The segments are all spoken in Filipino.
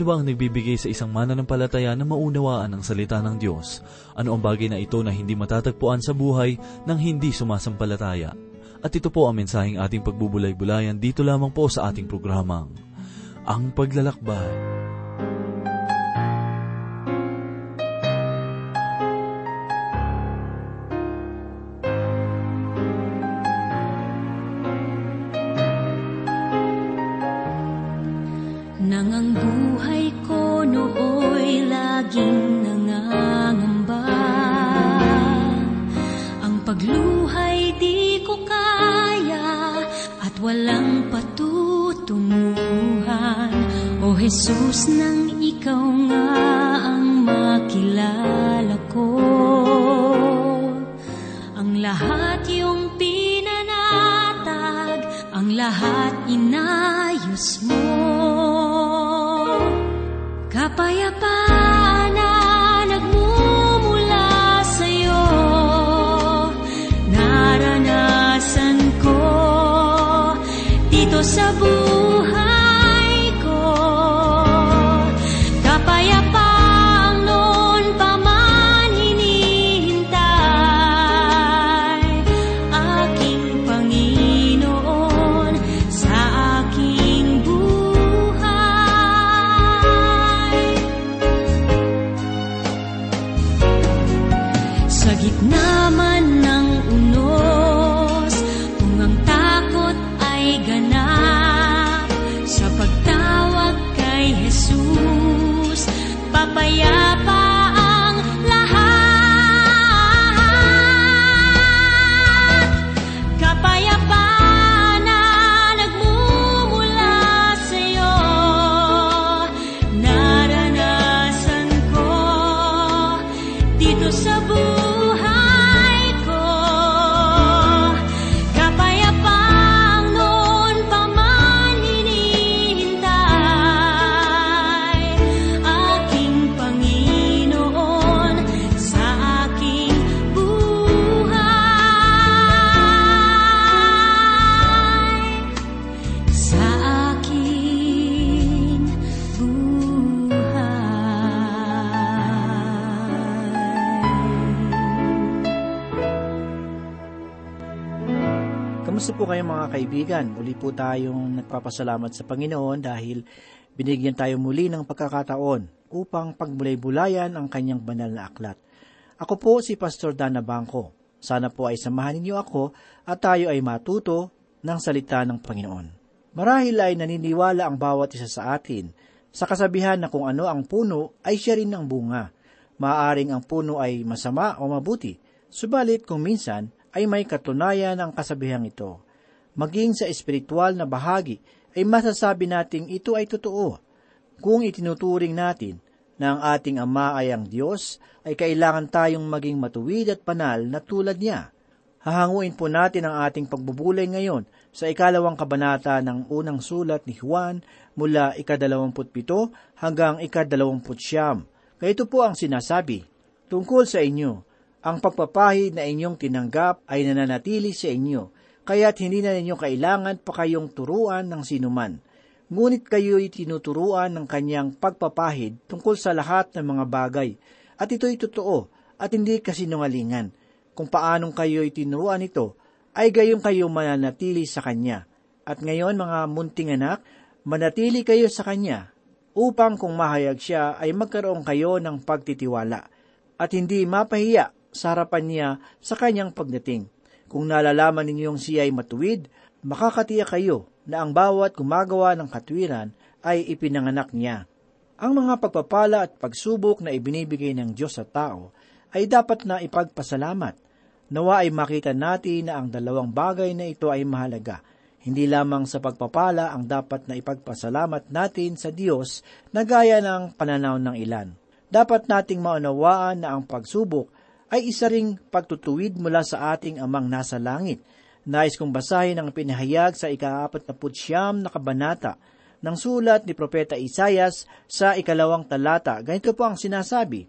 Ano ang nagbibigay sa isang mananampalataya na maunawaan ang salita ng Diyos? Ano ang bagay na ito na hindi matatagpuan sa buhay ng hindi sumasampalataya? At ito po ang mensaheng ating pagbubulay-bulayan dito lamang po sa ating programang, Ang Paglalakbay. Ang makilala ko. Ang lahat yung pinanatag Ang lahat inayos kay kaibigan? Muli po tayong nagpapasalamat sa Panginoon dahil binigyan tayo muli ng pagkakataon upang pagbulay-bulayan ang kanyang banal na aklat. Ako po si Pastor Dana Bangko. Sana po ay samahan ninyo ako at tayo ay matuto ng salita ng Panginoon. Marahil ay naniniwala ang bawat isa sa atin sa kasabihan na kung ano ang puno ay siya rin ang bunga. Maaring ang puno ay masama o mabuti, subalit kung minsan ay may katunayan ang kasabihang ito. Maging sa espiritual na bahagi ay masasabi nating ito ay totoo. Kung itinuturing natin na ang ating Ama ay ang Diyos, ay kailangan tayong maging matuwid at banal na tulad niya. Hahanguin po natin ang ating pagbubulay ngayon sa ikalawang kabanata ng unang sulat ni Juan mula ikadalawamput-pito hanggang ikadalawamput siyam. Ganito po ang sinasabi, Tungkol sa inyo, ang pagpapahid na inyong tinanggap ay nananatili sa inyo, kaya't hindi na ninyo kailangan pa kayong turuan ng sinuman. Ngunit kayo'y tinuturuan ng kanyang pagpapahid tungkol sa lahat ng mga bagay, at ito'y totoo at hindi kasinungalingan. Kung paanong kayo'y tinuruan ito, ay gayon kayo mananatili sa kanya. At ngayon mga munting anak, manatili kayo sa kanya, upang kung mahayag siya ay magkaroon kayo ng pagtitiwala, at hindi mapahiya sa harapan niya sa kanyang pagdating. Kung nalalaman ninyong siya ay matuwid, makakatiyak kayo na ang bawat gumagawa ng katwiran ay ipinanganak niya. Ang mga pagpapala at pagsubok na ibinibigay ng Diyos sa tao ay dapat na ipagpasalamat. Nawa ay makita natin na ang dalawang bagay na ito ay mahalaga. Hindi lamang sa pagpapala ang dapat na ipagpasalamat natin sa Diyos na gaya ng pananaw ng ilan. Dapat nating maunawaan na ang pagsubok ay isa ring pagtutuwid mula sa ating amang nasa langit. Nais kong basahin ang pinahayag sa ikaapat na putsyam na kabanata ng sulat ni Propeta Isayas sa ikalawang talata. Ganito po ang sinasabi,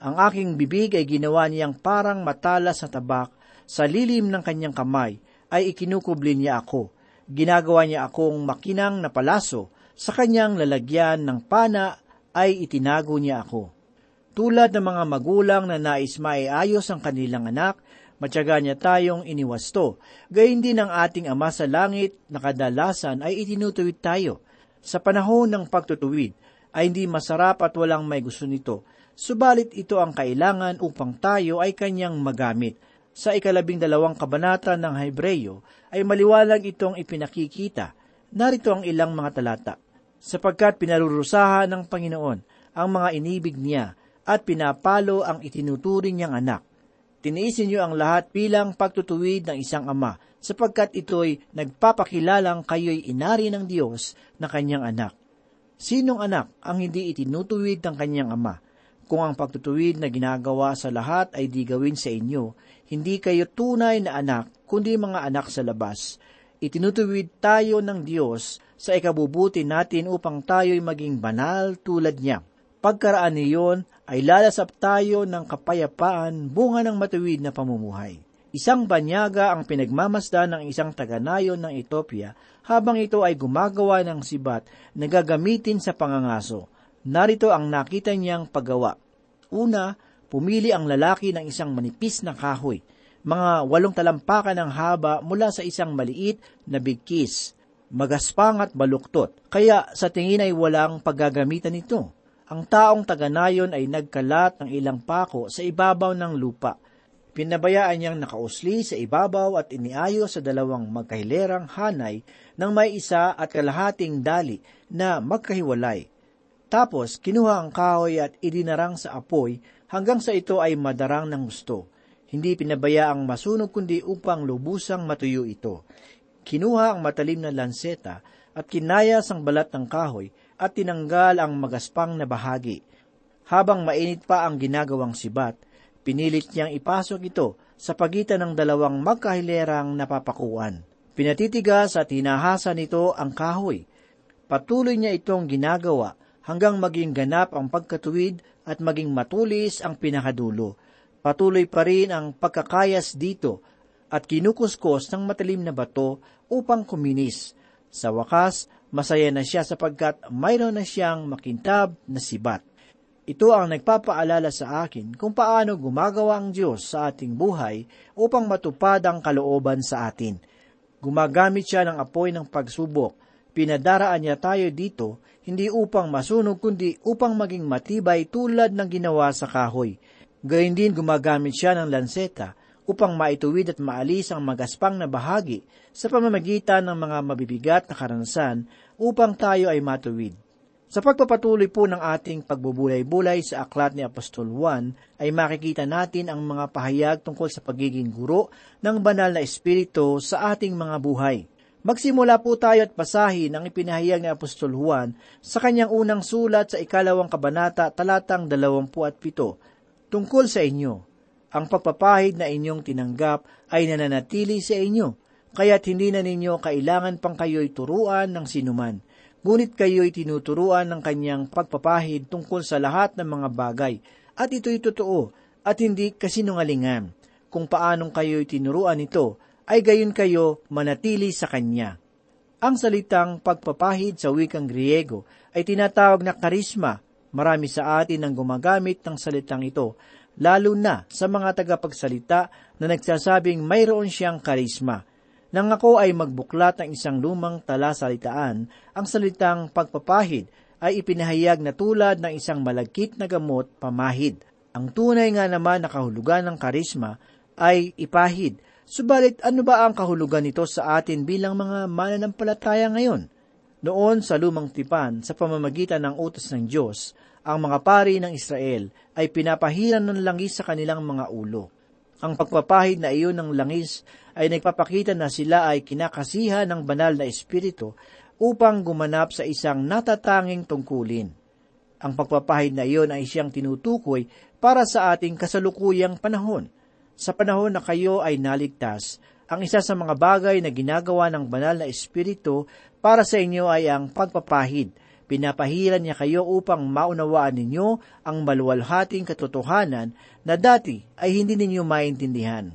Ang aking bibig ay ginawa niyang parang matalas na tabak, sa lilim ng kanyang kamay ay ikinukubli niya ako. Ginagawa niya akong makinang na palaso, Sa kanyang lalagyan ng pana ay itinago niya ako. Tulad ng mga magulang na nais maiayos ang kanilang anak, matyaga niya tayong iniwasto. Gayun din ang ating Ama sa Langit na kadalasan ay itinutuwid tayo. Sa panahon ng pagtutuwid ay hindi masarap at walang may gusto nito. Subalit ito ang kailangan upang tayo ay kanyang magamit. Sa ikalabing dalawang kabanata ng Hebreyo ay maliwalag itong ipinakikita. Narito ang ilang mga talata. Sapagkat pinarurusahan ng Panginoon ang mga inibig niya at pinapalo ang itinuturing niyang anak. Tiniisin niyo ang lahat bilang pagtutuwid ng isang ama, sapagkat ito'y nagpapakilalang kayo'y inari ng Diyos na kanyang anak. Sinong anak ang hindi itinutuwid ng kanyang ama? Kung ang pagtutuwid na ginagawa sa lahat ay di gawin sa inyo, hindi kayo tunay na anak, kundi mga anak sa labas. Itinutuwid tayo ng Diyos sa ikabubuti natin upang tayo'y maging banal tulad niya. Pagkaraan niyon ay lalasap tayo ng kapayapaan bunga ng matuwid na pamumuhay. Isang banyaga ang pinagmamasdan ng isang taganayon ng Ethiopia habang ito ay gumagawa ng sibat na gagamitin sa pangangaso. Narito ang nakita niyang paggawa. Una, pumili ang lalaki ng isang manipis na kahoy, mga walong talampakan ng haba mula sa isang maliit na bigkis, magaspang at baluktot, kaya sa tingin ay walang paggagamitan nito. Ang taong taganayon ay nagkalat ng ilang pako sa ibabaw ng lupa. Pinabayaan niyang nakausli sa ibabaw at iniayos sa dalawang magkahilerang hanay ng may isa at kalahating dali na magkahiwalay. Tapos kinuha ang kahoy at idinarang sa apoy hanggang sa ito ay madarang ng gusto. Hindi pinabayaang masunog kundi upang lubusang matuyo ito. Kinuha ang matalim na lanseta at kinayas ang balat ng kahoy at tinanggal ang magaspang na bahagi. Habang mainit pa ang ginagawang sibat, pinilit niyang ipasok ito sa pagitan ng dalawang magkahilerang napapakuan. Pinatitigas at hinahasa nito ang kahoy. Patuloy niya itong ginagawa hanggang maging ganap ang pagkatuwid at maging matulis ang pinakadulo. Patuloy pa rin ang pagkakayas dito at kinukuskos ng matalim na bato upang kuminis. Sa wakas, Masaya na siya sapagkat mayroon na siyang makintab na sibat. Ito ang nagpapaalala sa akin kung paano gumagawa ang Diyos sa ating buhay upang matupad ang kalooban sa atin. Gumagamit siya ng apoy ng pagsubok. Pinadaraan niya tayo dito hindi upang masunog kundi upang maging matibay tulad ng ginawa sa kahoy. Gayun din gumagamit siya ng lanseta upang maituwid at maalis ang magaspang na bahagi sa pamamagitan ng mga mabibigat na karanasan upang tayo ay matuwid. Sa pagpapatuloy po ng ating pagbubulay-bulay sa aklat ni Apostol Juan, ay makikita natin ang mga pahayag tungkol sa pagiging guro ng banal na Espiritu sa ating mga buhay. Magsimula po tayo at basahin ang ipinahayag ni Apostol Juan sa kanyang unang sulat sa ikalawang kabanata talatang 27 tungkol sa inyo ang pagpapahid na inyong tinanggap ay nananatili sa inyo, kaya't hindi na ninyo kailangan pang kayo'y turuan ng sinuman. Ngunit kayo'y tinuturuan ng kanyang pagpapahid tungkol sa lahat ng mga bagay, at ito'y totoo, at hindi kasinungalingan. Kung paanong kayo'y tinuruan nito, ay gayon kayo manatili sa kanya. Ang salitang pagpapahid sa wikang Griego ay tinatawag na karisma. Marami sa atin ang gumagamit ng salitang ito lalo na sa mga tagapagsalita na nagsasabing mayroon siyang karisma. Nang ako ay magbuklat ng isang lumang talasalitaan, ang salitang pagpapahid ay ipinahayag na tulad ng isang malagkit na gamot pamahid. Ang tunay nga naman na kahulugan ng karisma ay ipahid. Subalit ano ba ang kahulugan nito sa atin bilang mga mananampalataya ngayon? Noon sa lumang tipan, sa pamamagitan ng utos ng Diyos, ang mga pari ng Israel ay pinapahiran ng langis sa kanilang mga ulo. Ang pagpapahid na iyon ng langis ay nagpapakita na sila ay kinakasihan ng banal na espiritu upang gumanap sa isang natatanging tungkulin. Ang pagpapahid na iyon ay siyang tinutukoy para sa ating kasalukuyang panahon. Sa panahon na kayo ay naligtas, ang isa sa mga bagay na ginagawa ng banal na espiritu para sa inyo ay ang pagpapahid Pinapahiran niya kayo upang maunawaan ninyo ang maluwalhating katotohanan na dati ay hindi ninyo maintindihan.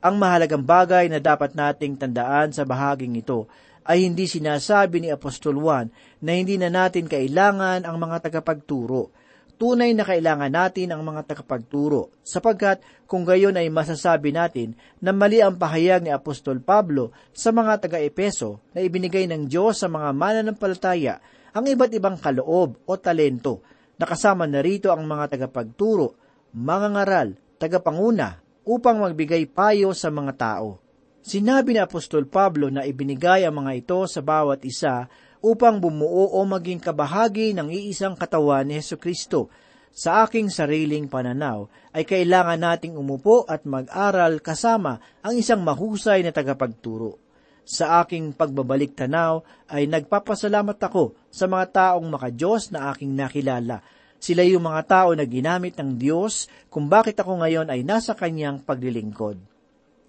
Ang mahalagang bagay na dapat nating tandaan sa bahaging ito ay hindi sinasabi ni Apostol Juan na hindi na natin kailangan ang mga tagapagturo. Tunay na kailangan natin ang mga tagapagturo, sapagkat kung gayon ay masasabi natin na mali ang pahayag ni Apostol Pablo sa mga taga-Epeso na ibinigay ng Diyos sa mga mananampalataya ang iba't ibang kaloob o talento, nakasama na rito ang mga tagapagturo, mga ngaral, tagapanguna, upang magbigay payo sa mga tao. Sinabi ni Apostol Pablo na ibinigay ang mga ito sa bawat isa upang bumuo o maging kabahagi ng iisang katawan ni Heso Kristo. Sa aking sariling pananaw ay kailangan nating umupo at mag-aral kasama ang isang mahusay na tagapagturo. Sa aking pagbabalik tanaw ay nagpapasalamat ako sa mga taong makajos na aking nakilala. Sila yung mga tao na ginamit ng Diyos kung bakit ako ngayon ay nasa kanyang paglilingkod.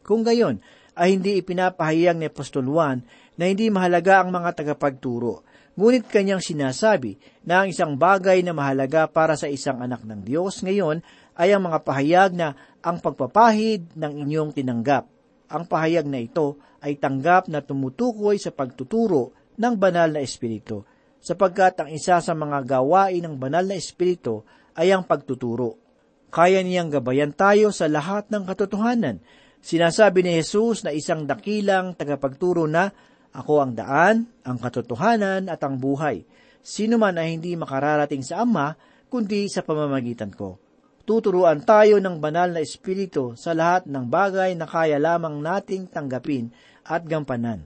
Kung gayon, ay hindi ipinapahayag ni Apostol Juan na hindi mahalaga ang mga tagapagturo. Ngunit kanyang sinasabi na ang isang bagay na mahalaga para sa isang anak ng Diyos ngayon ay ang mga pahayag na ang pagpapahid ng inyong tinanggap. Ang pahayag na ito ay tanggap na tumutukoy sa pagtuturo ng banal na Espiritu, sapagkat ang isa sa mga gawain ng banal na Espiritu ay ang pagtuturo. Kaya niyang gabayan tayo sa lahat ng katotohanan. Sinasabi ni Jesus na isang dakilang tagapagturo na, Ako ang daan, ang katotohanan at ang buhay. Sino man ay hindi makararating sa Ama, kundi sa pamamagitan ko. Tuturuan tayo ng banal na Espiritu sa lahat ng bagay na kaya lamang nating tanggapin at gampanan.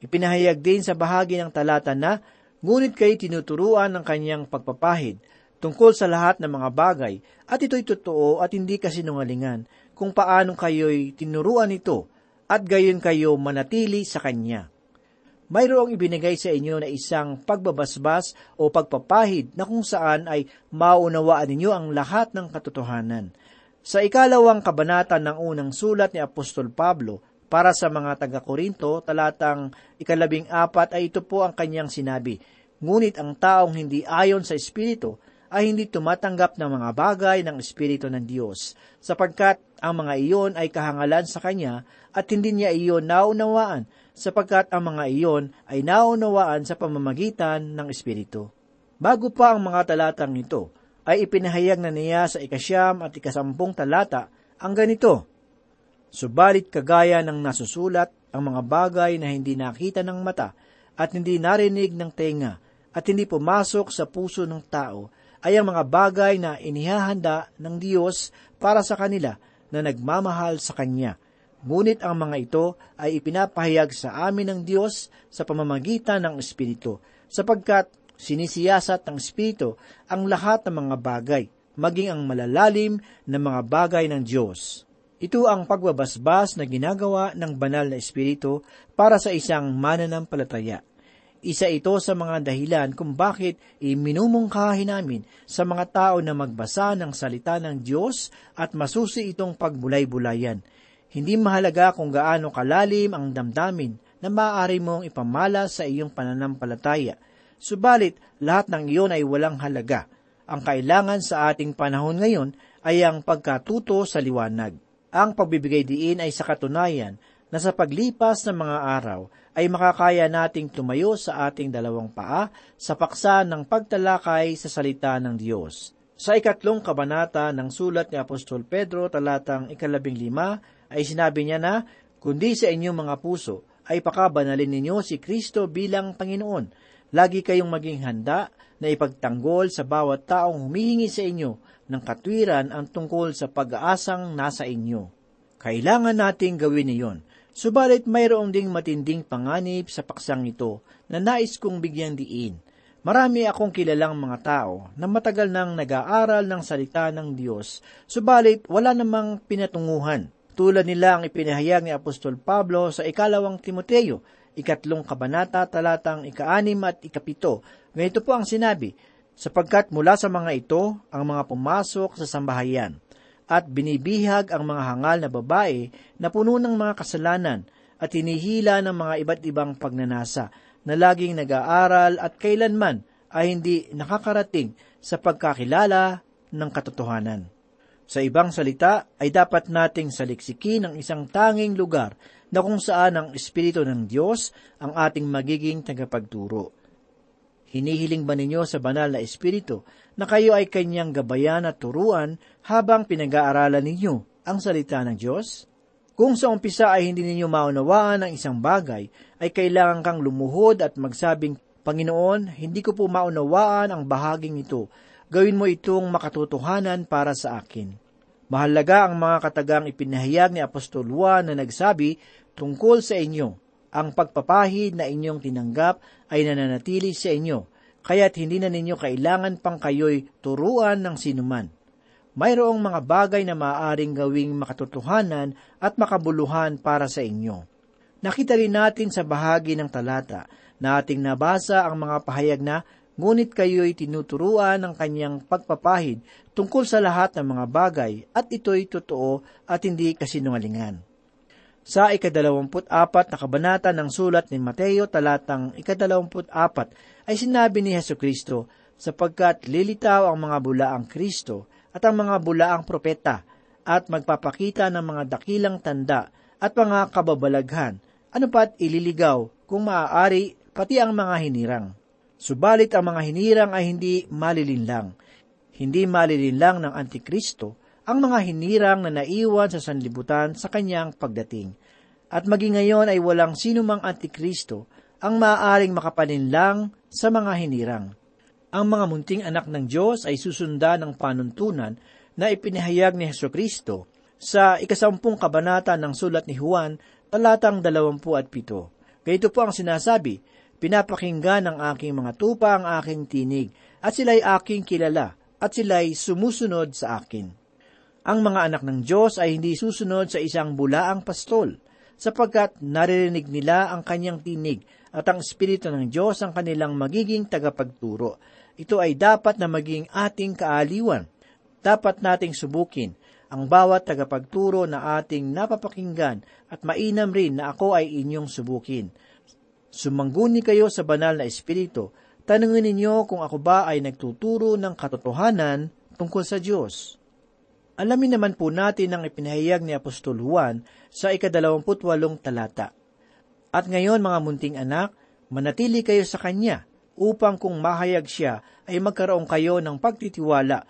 Ipinahayag din sa bahagi ng talata na, Ngunit kayo tinuturuan ng kanyang pagpapahid tungkol sa lahat ng mga bagay at ito'y totoo at hindi kasinungalingan kung paanong kayo'y tinuruan ito at gayon kayo manatili sa Kanya. Mayroong ibinigay sa inyo na isang pagbabasbas o pagpapahid na kung saan ay maunawaan ninyo ang lahat ng katotohanan. Sa ikalawang kabanata ng unang sulat ni Apostol Pablo para sa mga taga-Korinto, talatang ikalabing apat ay ito po ang kanyang sinabi, Ngunit ang taong hindi ayon sa Espiritu ay hindi tumatanggap ng mga bagay ng Espiritu ng Diyos, sapagkat ang mga iyon ay kahangalan sa Kanya at hindi niya iyon naunawaan, sapagkat ang mga iyon ay naunawaan sa pamamagitan ng Espiritu. Bago pa ang mga talatang ito, ay ipinahayag na niya sa ikasyam at ikasampung talata ang ganito, Subalit kagaya ng nasusulat ang mga bagay na hindi nakita ng mata at hindi narinig ng tenga at hindi pumasok sa puso ng tao ay ang mga bagay na inihahanda ng Diyos para sa kanila na nagmamahal sa Kanya. Ngunit ang mga ito ay ipinapahayag sa amin ng Diyos sa pamamagitan ng Espiritu, sapagkat sinisiyasat ng Espiritu ang lahat ng mga bagay, maging ang malalalim na mga bagay ng Diyos. Ito ang pagbabasbas na ginagawa ng banal na Espiritu para sa isang mananampalataya. Isa ito sa mga dahilan kung bakit iminumungkahi namin sa mga tao na magbasa ng salita ng Diyos at masusi itong pagbulay-bulayan. Hindi mahalaga kung gaano kalalim ang damdamin na maaari mong ipamala sa iyong pananampalataya. Subalit, lahat ng iyon ay walang halaga. Ang kailangan sa ating panahon ngayon ay ang pagkatuto sa liwanag. Ang pagbibigay diin ay sa katunayan na sa paglipas ng mga araw ay makakaya nating tumayo sa ating dalawang paa sa paksa ng pagtalakay sa salita ng Diyos. Sa ikatlong kabanata ng sulat ni Apostol Pedro talatang ikalabing lima ay sinabi niya na, Kundi sa inyong mga puso ay pakabanalin ninyo si Kristo bilang Panginoon. Lagi kayong maging handa na ipagtanggol sa bawat taong humihingi sa inyo ng katwiran ang tungkol sa pag-aasang nasa inyo. Kailangan nating gawin niyon Subalit mayroong ding matinding panganib sa paksang ito na nais kong bigyang diin. Marami akong kilalang mga tao na matagal nang nag-aaral ng salita ng Diyos, subalit wala namang pinatunguhan. Tulad nila ang ipinahayag ni Apostol Pablo sa ikalawang Timoteo, ikatlong kabanata, talatang ikaanim at ikapito. Ganito po ang sinabi, sapagkat mula sa mga ito ang mga pumasok sa sambahayan at binibihag ang mga hangal na babae na puno ng mga kasalanan at hinihila ng mga iba't ibang pagnanasa na laging nag-aaral at kailanman ay hindi nakakarating sa pagkakilala ng katotohanan. Sa ibang salita, ay dapat nating saliksikin ang isang tanging lugar na kung saan ang Espiritu ng Diyos ang ating magiging tagapagturo. Hinihiling ba ninyo sa banal na Espiritu na kayo ay kanyang gabayan at turuan habang pinag-aaralan ninyo ang salita ng Diyos? Kung sa umpisa ay hindi ninyo maunawaan ang isang bagay, ay kailangan kang lumuhod at magsabing, Panginoon, hindi ko po maunawaan ang bahaging ito. Gawin mo itong makatotohanan para sa akin. Mahalaga ang mga katagang ipinahayag ni Apostol Juan na nagsabi tungkol sa inyo. Ang pagpapahid na inyong tinanggap ay nananatili sa inyo, kaya't hindi na ninyo kailangan pang kayo'y turuan ng sinuman. Mayroong mga bagay na maaaring gawing makatotohanan at makabuluhan para sa inyo. Nakita rin natin sa bahagi ng talata na ating nabasa ang mga pahayag na ngunit kayo'y tinuturuan ng kanyang pagpapahid tungkol sa lahat ng mga bagay at ito'y totoo at hindi kasinungalingan. Sa ikadalawamput apat na kabanata ng sulat ni Mateo talatang ikadalawamput apat ay sinabi ni Heso Kristo, sapagkat lilitaw ang mga bulaang Kristo at ang mga bulaang propeta at magpapakita ng mga dakilang tanda at mga kababalaghan, ano pat ililigaw kung maaari pati ang mga hinirang. Subalit ang mga hinirang ay hindi malilinlang. Hindi malilinlang ng Antikristo ang mga hinirang na naiwan sa sanlibutan sa kanyang pagdating. At maging ngayon ay walang sinumang Antikristo ang maaaring makapalinlang sa mga hinirang. Ang mga munting anak ng Diyos ay susundan ng panuntunan na ipinahayag ni Heso Kristo sa ikasampung kabanata ng sulat ni Juan, talatang dalawampu at pito. Ganito po ang sinasabi, Pinapakinggan ng aking mga tupa ang aking tinig, at sila'y aking kilala, at sila'y sumusunod sa akin. Ang mga anak ng Diyos ay hindi susunod sa isang bulaang pastol, sapagkat naririnig nila ang kanyang tinig at ang Espiritu ng Diyos ang kanilang magiging tagapagturo. Ito ay dapat na maging ating kaaliwan. Dapat nating subukin ang bawat tagapagturo na ating napapakinggan at mainam rin na ako ay inyong subukin. Sumangguni kayo sa banal na Espiritu. Tanungin ninyo kung ako ba ay nagtuturo ng katotohanan tungkol sa Diyos. Alamin naman po natin ang ipinahayag ni Apostol Juan sa ikadalawamputwalong talata. At ngayon mga munting anak, manatili kayo sa Kanya, upang kung mahayag siya ay magkaroon kayo ng pagtitiwala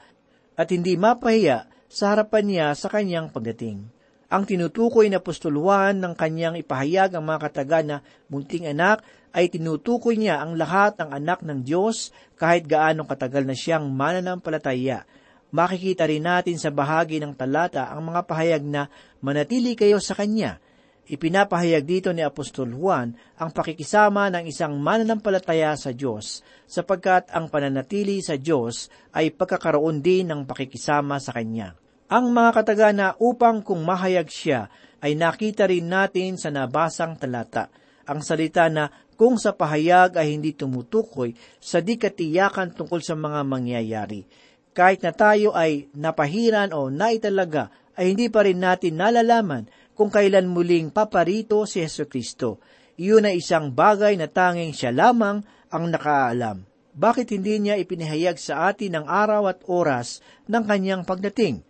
at hindi mapahiya sa harapan niya sa kanyang pagdating. Ang tinutukoy na Apostol Juan ng kanyang ipahayag ang mga kataga na munting anak ay tinutukoy niya ang lahat ng anak ng Diyos kahit gaano katagal na siyang mananampalataya. Makikita rin natin sa bahagi ng talata ang mga pahayag na manatili kayo sa Kanya. Ipinapahayag dito ni Apostol Juan ang pakikisama ng isang mananampalataya sa Diyos, sapagkat ang pananatili sa Diyos ay pagkakaroon din ng pakikisama sa Kanya. Ang mga katagana upang kung mahayag siya ay nakita rin natin sa nabasang talata. Ang salita na kung sa pahayag ay hindi tumutukoy sa di katiyakan tungkol sa mga mangyayari. Kahit na tayo ay napahiran o naitalaga, ay hindi pa rin natin nalalaman kung kailan muling paparito si Yeso Kristo. Iyon ay isang bagay na tanging siya lamang ang nakaalam. Bakit hindi niya ipinahayag sa atin ang araw at oras ng kanyang pagdating?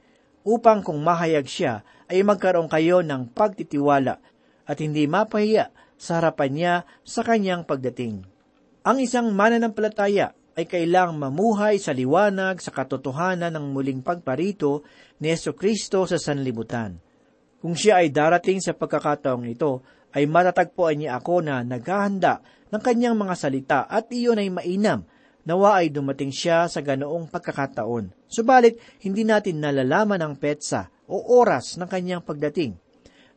upang kung mahayag siya ay magkaroon kayo ng pagtitiwala at hindi mapahiya sa harapan niya sa kanyang pagdating. Ang isang mananampalataya ay kailang mamuhay sa liwanag sa katotohanan ng muling pagparito ni Yeso Kristo sa sanlibutan. Kung siya ay darating sa pagkakataong ito, ay matatagpuan niya ako na naghahanda ng kanyang mga salita at iyon ay mainam nawa ay dumating siya sa ganoong pagkakataon. Subalit, hindi natin nalalaman ang petsa o oras ng kanyang pagdating.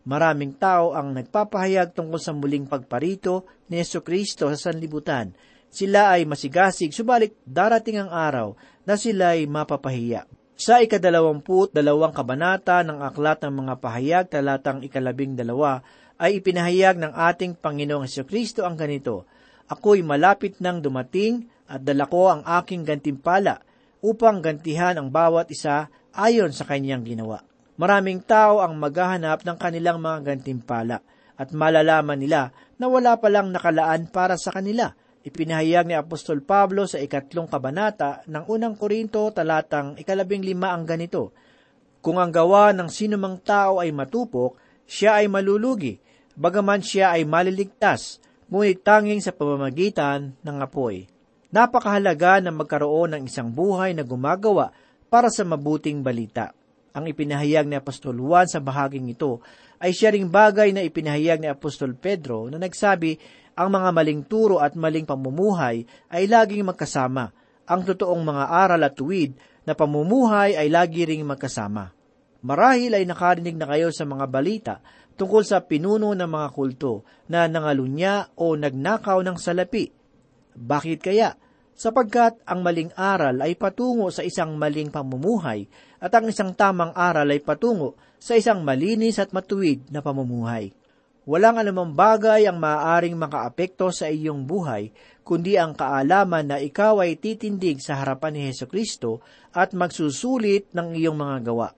Maraming tao ang nagpapahayag tungkol sa muling pagparito ni Yeso Kristo sa sanlibutan. Sila ay masigasig, subalit darating ang araw na sila ay mapapahiya. Sa ikadalawamput dalawang kabanata ng Aklat ng mga Pahayag, talatang ikalabing dalawa, ay ipinahayag ng ating Panginoong Kristo ang ganito, Ako'y malapit nang dumating at dala ko ang aking gantimpala upang gantihan ang bawat isa ayon sa kanyang ginawa. Maraming tao ang maghahanap ng kanilang mga gantimpala at malalaman nila na wala palang nakalaan para sa kanila. Ipinahayag ni Apostol Pablo sa ikatlong kabanata ng unang Korinto talatang ikalabing lima ang ganito, Kung ang gawa ng sinumang tao ay matupok, siya ay malulugi, bagaman siya ay maliligtas, ngunit tanging sa pamamagitan ng apoy. Napakahalaga na magkaroon ng isang buhay na gumagawa para sa mabuting balita. Ang ipinahayag ni Apostol Juan sa bahaging ito ay siya ring bagay na ipinahayag ni Apostol Pedro na nagsabi ang mga maling turo at maling pamumuhay ay laging magkasama. Ang totoong mga aral at tuwid na pamumuhay ay lagi ring magkasama. Marahil ay nakarinig na kayo sa mga balita tungkol sa pinuno ng mga kulto na nangalunya o nagnakaw ng salapi. Bakit kaya? Sapagkat ang maling aral ay patungo sa isang maling pamumuhay at ang isang tamang aral ay patungo sa isang malinis at matuwid na pamumuhay. Walang anumang bagay ang maaaring makaapekto sa iyong buhay, kundi ang kaalaman na ikaw ay titindig sa harapan ni Heso Kristo at magsusulit ng iyong mga gawa.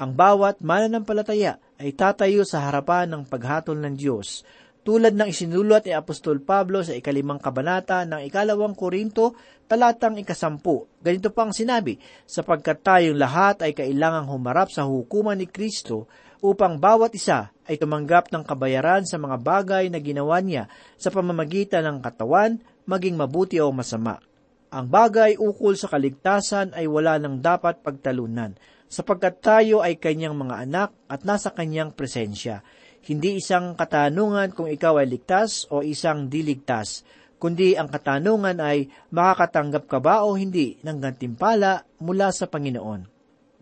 Ang bawat mananampalataya ay tatayo sa harapan ng paghatol ng Diyos, tulad ng isinulat ni Apostol Pablo sa ikalimang kabanata ng ikalawang Korinto, talatang ikasampu. Ganito pang sinabi, sapagkat tayong lahat ay kailangang humarap sa hukuman ni Kristo upang bawat isa ay tumanggap ng kabayaran sa mga bagay na ginawa niya sa pamamagitan ng katawan, maging mabuti o masama. Ang bagay ukol sa kaligtasan ay wala nang dapat pagtalunan, sapagkat tayo ay kanyang mga anak at nasa kanyang presensya. Hindi isang katanungan kung ikaw ay ligtas o isang diligtas, kundi ang katanungan ay makakatanggap ka ba o hindi ng gantimpala mula sa Panginoon.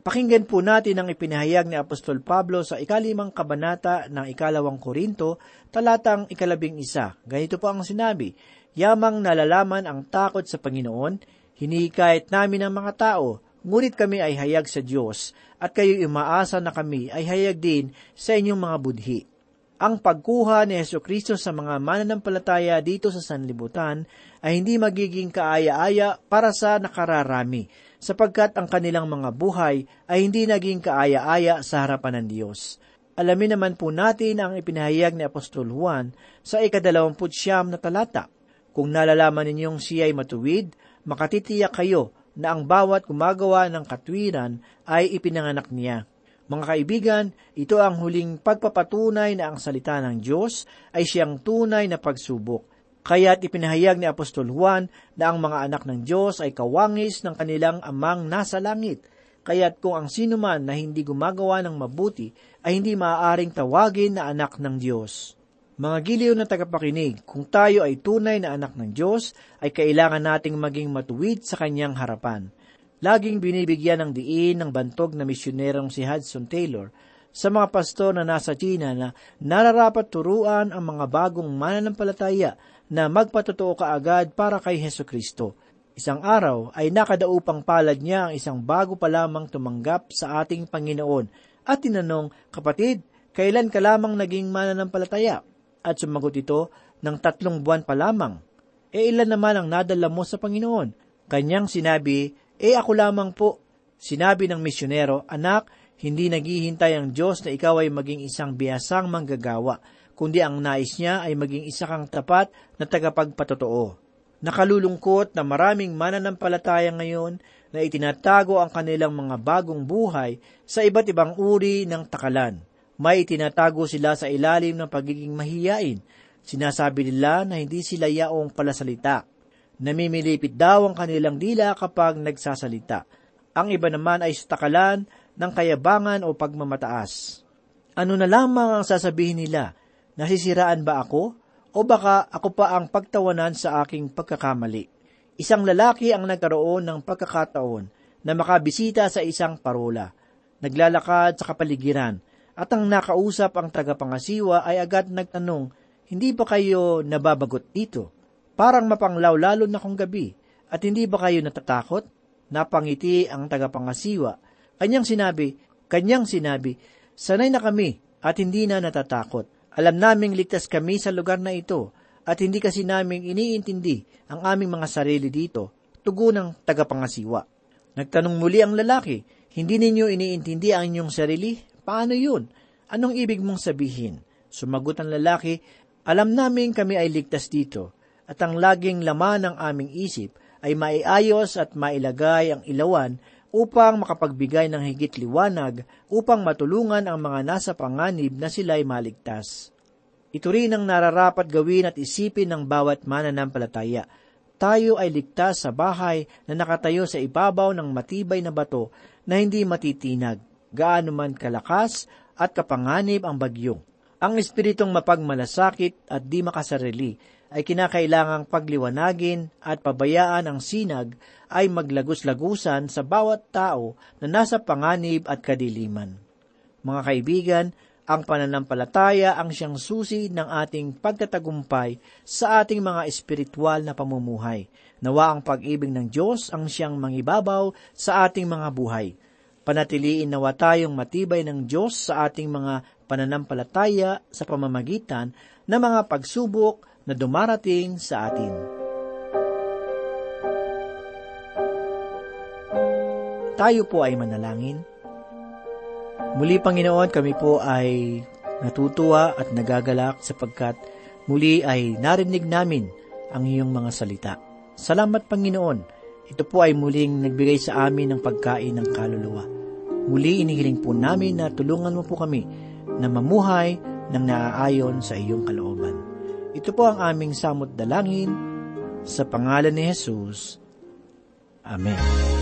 Pakinggan po natin ang ipinahayag ni Apostol Pablo sa ikalimang kabanata ng ikalawang Korinto, talatang ikalabing isa. Ganito po ang sinabi, Yamang nalalaman ang takot sa Panginoon, hinikayat namin ang mga tao, ngunit kami ay hayag sa Diyos, at kayo umaasa na kami ay hayag din sa inyong mga budhi. Ang pagkuha ni Yeso Kristo sa mga mananampalataya dito sa sanlibutan ay hindi magiging kaaya-aya para sa nakararami, sapagkat ang kanilang mga buhay ay hindi naging kaaya-aya sa harapan ng Diyos. Alamin naman po natin ang ipinahayag ni Apostol Juan sa ikadalawamput siyam na talata. Kung nalalaman ninyong siya ay matuwid, makatitiyak kayo na ang bawat gumagawa ng katwiran ay ipinanganak niya. Mga kaibigan, ito ang huling pagpapatunay na ang salita ng Diyos ay siyang tunay na pagsubok. Kaya't ipinahayag ni Apostol Juan na ang mga anak ng Diyos ay kawangis ng kanilang amang nasa langit. Kaya't kung ang sino man na hindi gumagawa ng mabuti ay hindi maaaring tawagin na anak ng Diyos. Mga giliw na tagapakinig, kung tayo ay tunay na anak ng Diyos, ay kailangan nating maging matuwid sa kanyang harapan. Laging binibigyan ng diin ng bantog na misyonerong si Hudson Taylor sa mga pastor na nasa China na nararapat turuan ang mga bagong mananampalataya na magpatotoo kaagad para kay Heso Kristo. Isang araw ay nakadaupang palad niya ang isang bago pa lamang tumanggap sa ating Panginoon at tinanong, Kapatid, kailan ka lamang naging mananampalataya? At sumagot ito, ng tatlong buwan pa lamang. E ilan naman ang nadala mo sa Panginoon? Kanyang sinabi, E ako lamang po. Sinabi ng misyonero, Anak, hindi naghihintay ang Diyos na ikaw ay maging isang biyasang manggagawa, kundi ang nais niya ay maging isa kang tapat na tagapagpatotoo. Nakalulungkot na maraming mananampalataya ngayon na itinatago ang kanilang mga bagong buhay sa iba't ibang uri ng takalan. May itinatago sila sa ilalim ng pagiging mahiyain. Sinasabi nila na hindi sila yaong palasalita. Namimilipit daw ang kanilang dila kapag nagsasalita. Ang iba naman ay sa takalan ng kayabangan o pagmamataas. Ano na lamang ang sasabihin nila? Nasisiraan ba ako? o baka ako pa ang pagtawanan sa aking pagkakamali. Isang lalaki ang nagkaroon ng pagkakataon na makabisita sa isang parola. Naglalakad sa kapaligiran at ang nakausap ang tagapangasiwa ay agad nagtanong, Hindi ba kayo nababagot dito? Parang mapanglaw lalo na kong gabi at hindi ba kayo natatakot? Napangiti ang tagapangasiwa. Kanyang sinabi, kanyang sinabi, sanay na kami at hindi na natatakot. Alam naming ligtas kami sa lugar na ito at hindi kasi naming iniintindi ang aming mga sarili dito, tugo ng tagapangasiwa. Nagtanong muli ang lalaki, hindi ninyo iniintindi ang inyong sarili? Paano yun? Anong ibig mong sabihin? Sumagot ang lalaki, alam namin kami ay ligtas dito, at ang laging laman ng aming isip ay maiayos at mailagay ang ilawan upang makapagbigay ng higit liwanag upang matulungan ang mga nasa panganib na sila'y maligtas. Ito rin ang nararapat gawin at isipin ng bawat mananampalataya. Tayo ay ligtas sa bahay na nakatayo sa ibabaw ng matibay na bato na hindi matitinag, gaano man kalakas at kapanganib ang bagyo. Ang espiritong mapagmalasakit at di makasarili ay kinakailangang pagliwanagin at pabayaan ang sinag ay maglagos-lagusan sa bawat tao na nasa panganib at kadiliman. Mga kaibigan, ang pananampalataya ang siyang susi ng ating pagtatagumpay sa ating mga espiritual na pamumuhay. Nawa ang pag-ibig ng Diyos ang siyang mangibabaw sa ating mga buhay. Panatiliin nawa tayong matibay ng Diyos sa ating mga pananampalataya sa pamamagitan ng mga pagsubok na dumarating sa atin. Tayo po ay manalangin. Muli, Panginoon, kami po ay natutuwa at nagagalak sapagkat muli ay narinig namin ang iyong mga salita. Salamat, Panginoon. Ito po ay muling nagbigay sa amin ng pagkain ng kaluluwa. Muli inihiling po namin na tulungan mo po kami na mamuhay ng naaayon sa iyong kalooban. Ito po ang aming samot dalangin sa pangalan ni Jesus. Amen.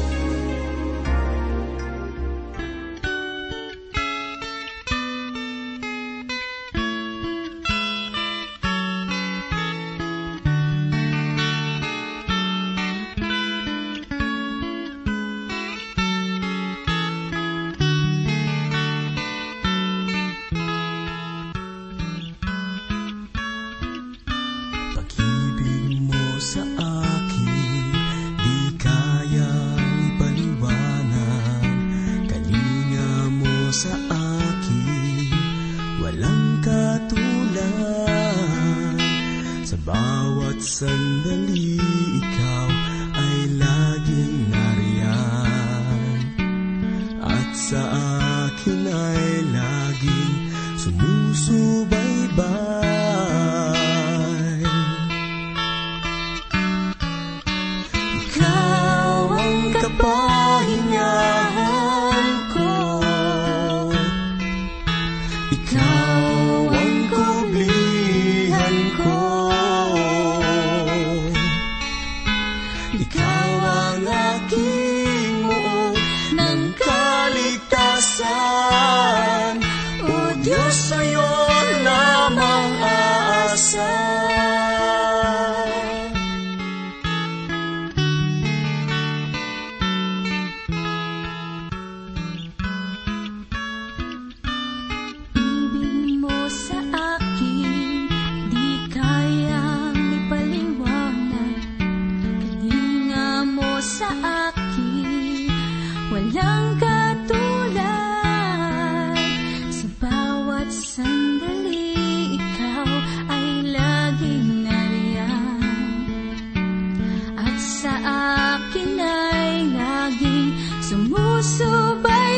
sebaik